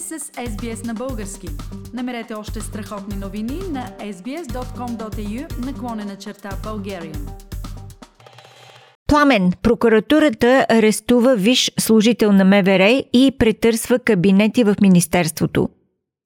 сте с SBS на български. Намерете още страхотни новини на sbs.com.au наклонена черта Bulgarian. Пламен, прокуратурата арестува виш служител на МВР и претърсва кабинети в Министерството.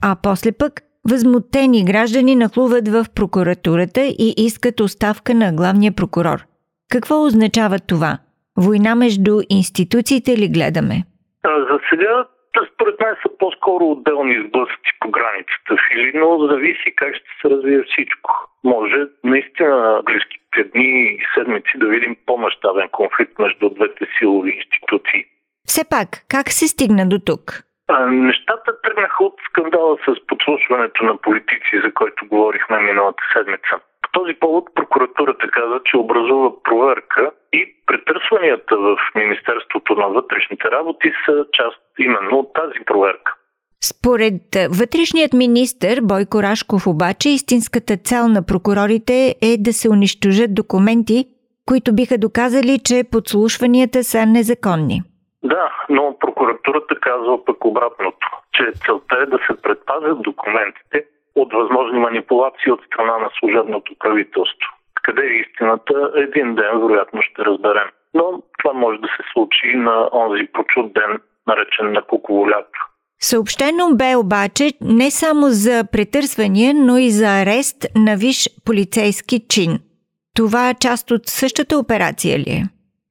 А после пък възмутени граждани нахлуват в прокуратурата и искат оставка на главния прокурор. Какво означава това? Война между институциите ли гледаме? За сега според мен са по-скоро отделни сблъсъци по границата Или, но зависи как ще се развие всичко. Може наистина близките дни и седмици да видим по-масштабен конфликт между двете силови институции. Все пак, как се стигна до тук? Нещата тръгнаха от скандала с подслушването на политици, за който говорихме миналата седмица. По този повод прокуратурата каза, че образува проверка и претърсванията в Министерството на вътрешните работи са част именно от тази проверка. Според вътрешният министр Бойко Рашков обаче, истинската цел на прокурорите е да се унищожат документи, които биха доказали, че подслушванията са незаконни. Да, но прокуратурата казва пък обратното, че целта е да се предпазят документите от възможни манипулации от страна на служебното правителство. Къде е истината, един ден вероятно ще разберем. Но това може да се случи на онзи прочут ден, наречен на куково лято. Съобщено бе обаче не само за претърсвания, но и за арест на виш полицейски чин. Това е част от същата операция ли е?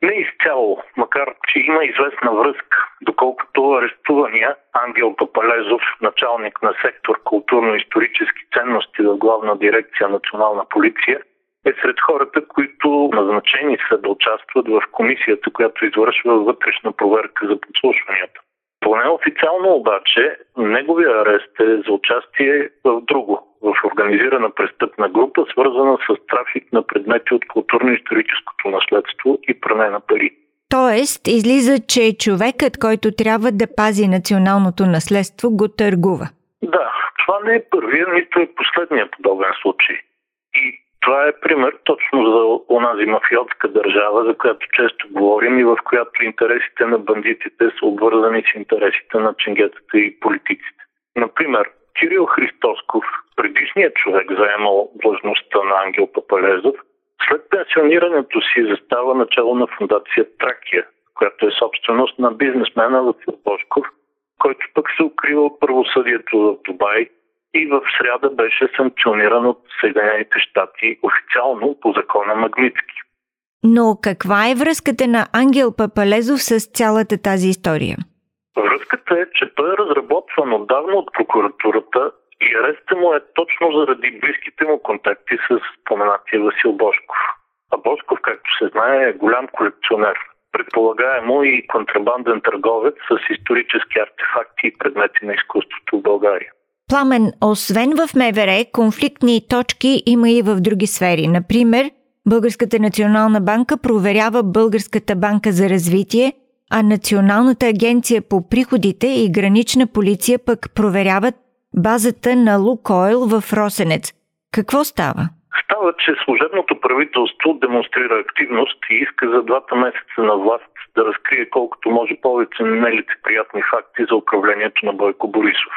Не изцяло, макар че има известна връзка, доколкото арестувания Ангел Папалезов, началник на сектор културно-исторически ценности в главна дирекция Национална полиция, е сред хората, които назначени са да участват в комисията, която извършва вътрешна проверка за подслушванията. Поне официално обаче, неговия арест е за участие в друго, в организирана престъпна група, свързана с трафик на предмети от културно-историческото наследство и пране на пари. Тоест, излиза, че човекът, който трябва да пази националното наследство, го търгува. Да, това не е първия, нито е последния подобен случай. И това е пример точно за онази мафиотска държава, за която често говорим и в която интересите на бандитите са обвързани с интересите на ченгетата и политиците. Например, Кирил Христосков, предишният човек, заемал длъжността на Ангел Папалезов, след пенсионирането си застава начало на фундация Тракия, която е собственост на бизнесмена Васил Бошков, който пък се укрива от правосъдието в Дубай и в сряда беше санкциониран от Съединените щати официално по закона Магнитски. Но каква е връзката на Ангел Папалезов с цялата тази история? Връзката е, че той е разработван отдавна от прокуратурата и ареста му е точно заради близките му контакти с споменатия Васил Бошков. А Бошков, както се знае, е голям колекционер. Предполагаемо и контрабанден търговец с исторически артефакти и предмети на изкуството в България. Пламен, освен в МВР, конфликтни точки има и в други сфери. Например, Българската национална банка проверява Българската банка за развитие, а Националната агенция по приходите и гранична полиция пък проверяват базата на Лукойл в Росенец. Какво става? Става, че служебното правителство демонстрира активност и иска за двата месеца на власт да разкрие колкото може повече нелицеприятни факти за управлението на Бойко Борисов.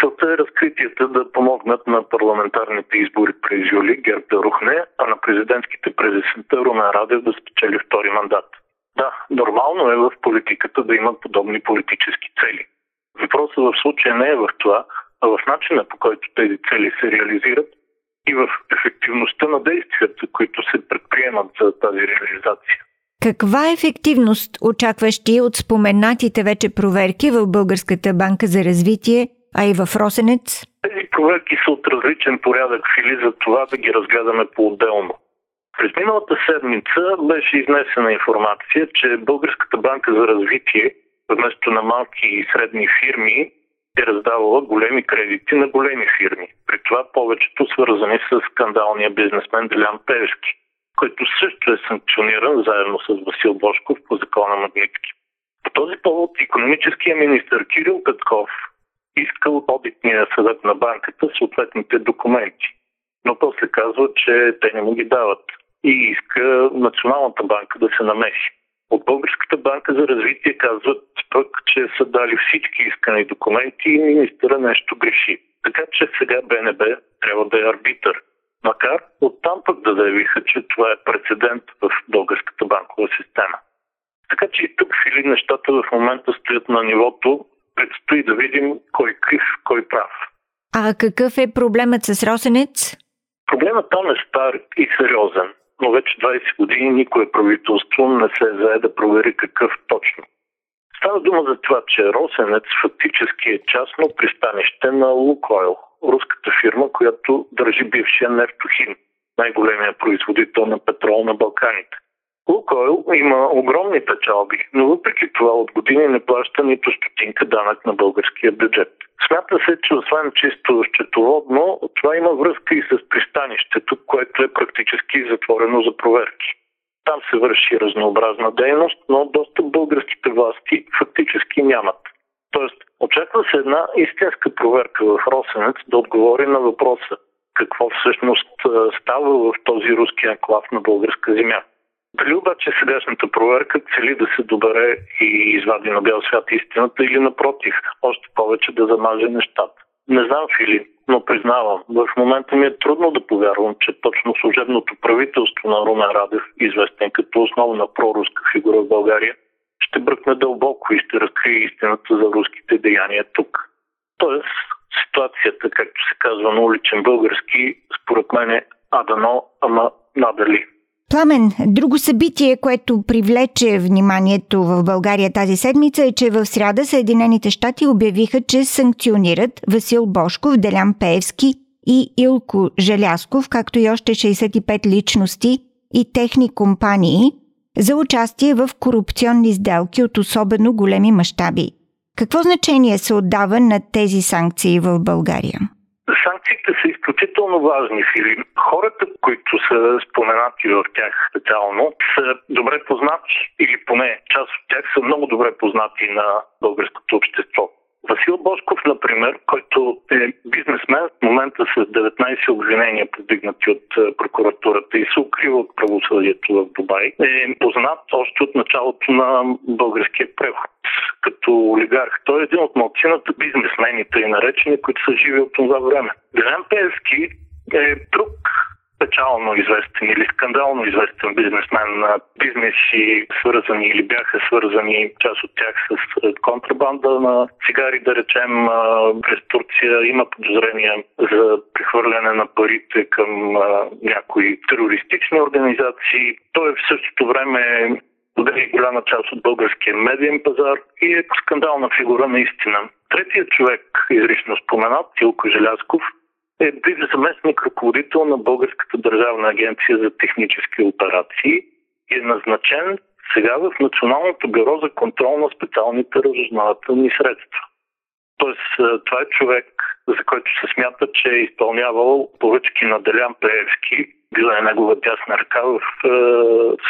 Целта е разкритията да помогнат на парламентарните избори през юли ГЕРБ да рухне, а на президентските през есента Румен Радев да спечели втори мандат. Да, нормално е в политиката да има подобни политически цели. Въпросът в случая не е в това, а в начина по който тези цели се реализират и в ефективността на действията, които се предприемат за тази реализация. Каква ефективност очакваш ти от споменатите вече проверки в Българската банка за развитие а и в Росенец? Тези проверки са от различен порядък, Фили, за това да ги разгледаме по-отделно. През миналата седмица беше изнесена информация, че Българската банка за развитие вместо на малки и средни фирми е раздавала големи кредити на големи фирми. При това повечето свързани с скандалния бизнесмен Делян Певски, който също е санкциониран заедно с Васил Бошков по закона Магнитски. По този повод економическия министр Кирил Петков искал от одитния съвет на банката съответните документи. Но после казва, че те не му ги дават и иска Националната банка да се намеси. От Българската банка за развитие казват пък, че са дали всички искани документи и министъра нещо греши. Така че сега БНБ трябва да е арбитър. Макар оттам пък да заявиха, че това е прецедент в българската банкова система. Така че и тук фили нещата в момента стоят на нивото. Предстои да видим кой крив, кой прав. А какъв е проблемът с Росенец? Проблемът там е стар и сериозен, но вече 20 години никое правителство не се зае да провери какъв точно. Става дума за това, че Росенец фактически е частно пристанище на Лукойл, руската фирма, която държи бившия нефтохим, най-големия производител на петрол на Балканите. Лукойл има огромни печалби, но въпреки това от години не плаща нито стотинка данък на българския бюджет. Смята се, че освен чисто счетоводно, това има връзка и с пристанището, което е практически затворено за проверки. Там се върши разнообразна дейност, но доста българските власти фактически нямат. Тоест, очаква се една истинска проверка в Росенец да отговори на въпроса какво всъщност става в този руски анклав на българска земя. Дали обаче сегашната проверка цели да се добере и извади на бял свят истината или напротив, още повече да замаже нещата? Не знам, Фили, но признавам, в момента ми е трудно да повярвам, че точно служебното правителство на Румен Радев, известен като основна проруска фигура в България, ще бръкне дълбоко и ще разкрие истината за руските деяния тук. Тоест, ситуацията, както се казва на уличен български, според мен е адано, ама надали. Пламен, друго събитие, което привлече вниманието в България тази седмица е, че в сряда Съединените щати обявиха, че санкционират Васил Бошков, Делян Пеевски и Илко Желясков, както и още 65 личности и техни компании за участие в корупционни сделки от особено големи мащаби. Какво значение се отдава на тези санкции в България? Санкциите са изключително важни, Фили. Хората, които са споменати в тях специално, са добре познати или поне част от тях са много добре познати на българското общество. Васил Бошков, например, който е бизнесмен в момента с 19 обвинения, повдигнати от е, прокуратурата и се укрива от правосъдието в Дубай, е познат още от началото на българския преход като олигарх. Той е един от малцината бизнесмените и наречени, които са живи от това време. Делян Певски е друг печално известен или скандално известен бизнесмен на бизнеси, свързани или бяха свързани част от тях с контрабанда на цигари, да речем, през Турция. Има подозрения за прехвърляне на парите към някои терористични организации. Той в същото време отдели голяма част от българския медиен пазар и е скандална фигура наистина. Третият човек, изрично споменат, Тилко Желясков, е бив заместник ръководител на Българската държавна агенция за технически операции и е назначен сега в Националното бюро за контрол на специалните разузнавателни средства. Тоест, е, това е човек, за който се смята, че е изпълнявал поръчки на Делян Пеевски, била е негова тясна ръка в е,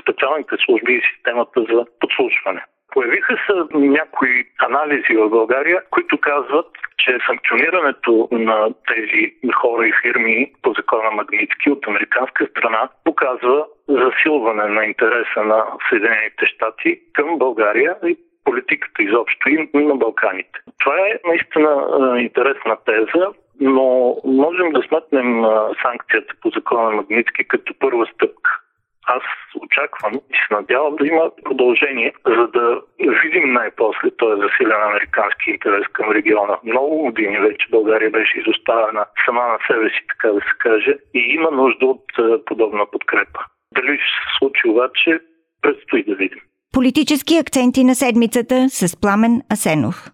специалните служби и системата за подслушване. Появиха се някои анализи в България, които казват, че санкционирането на тези хора и фирми по закона Магнитски от американска страна показва засилване на интереса на Съединените щати към България и политиката изобщо и на Балканите. Това е наистина интересна теза, но можем да сметнем санкцията по закона Магнитски като първа стъпка аз очаквам и се надявам да има продължение, за да видим най-после този засилен американски интерес към региона. Много години вече България беше изоставена сама на себе си, така да се каже, и има нужда от е, подобна подкрепа. Дали ще се случи обаче, предстои да видим. Политически акценти на седмицата с Пламен Асенов.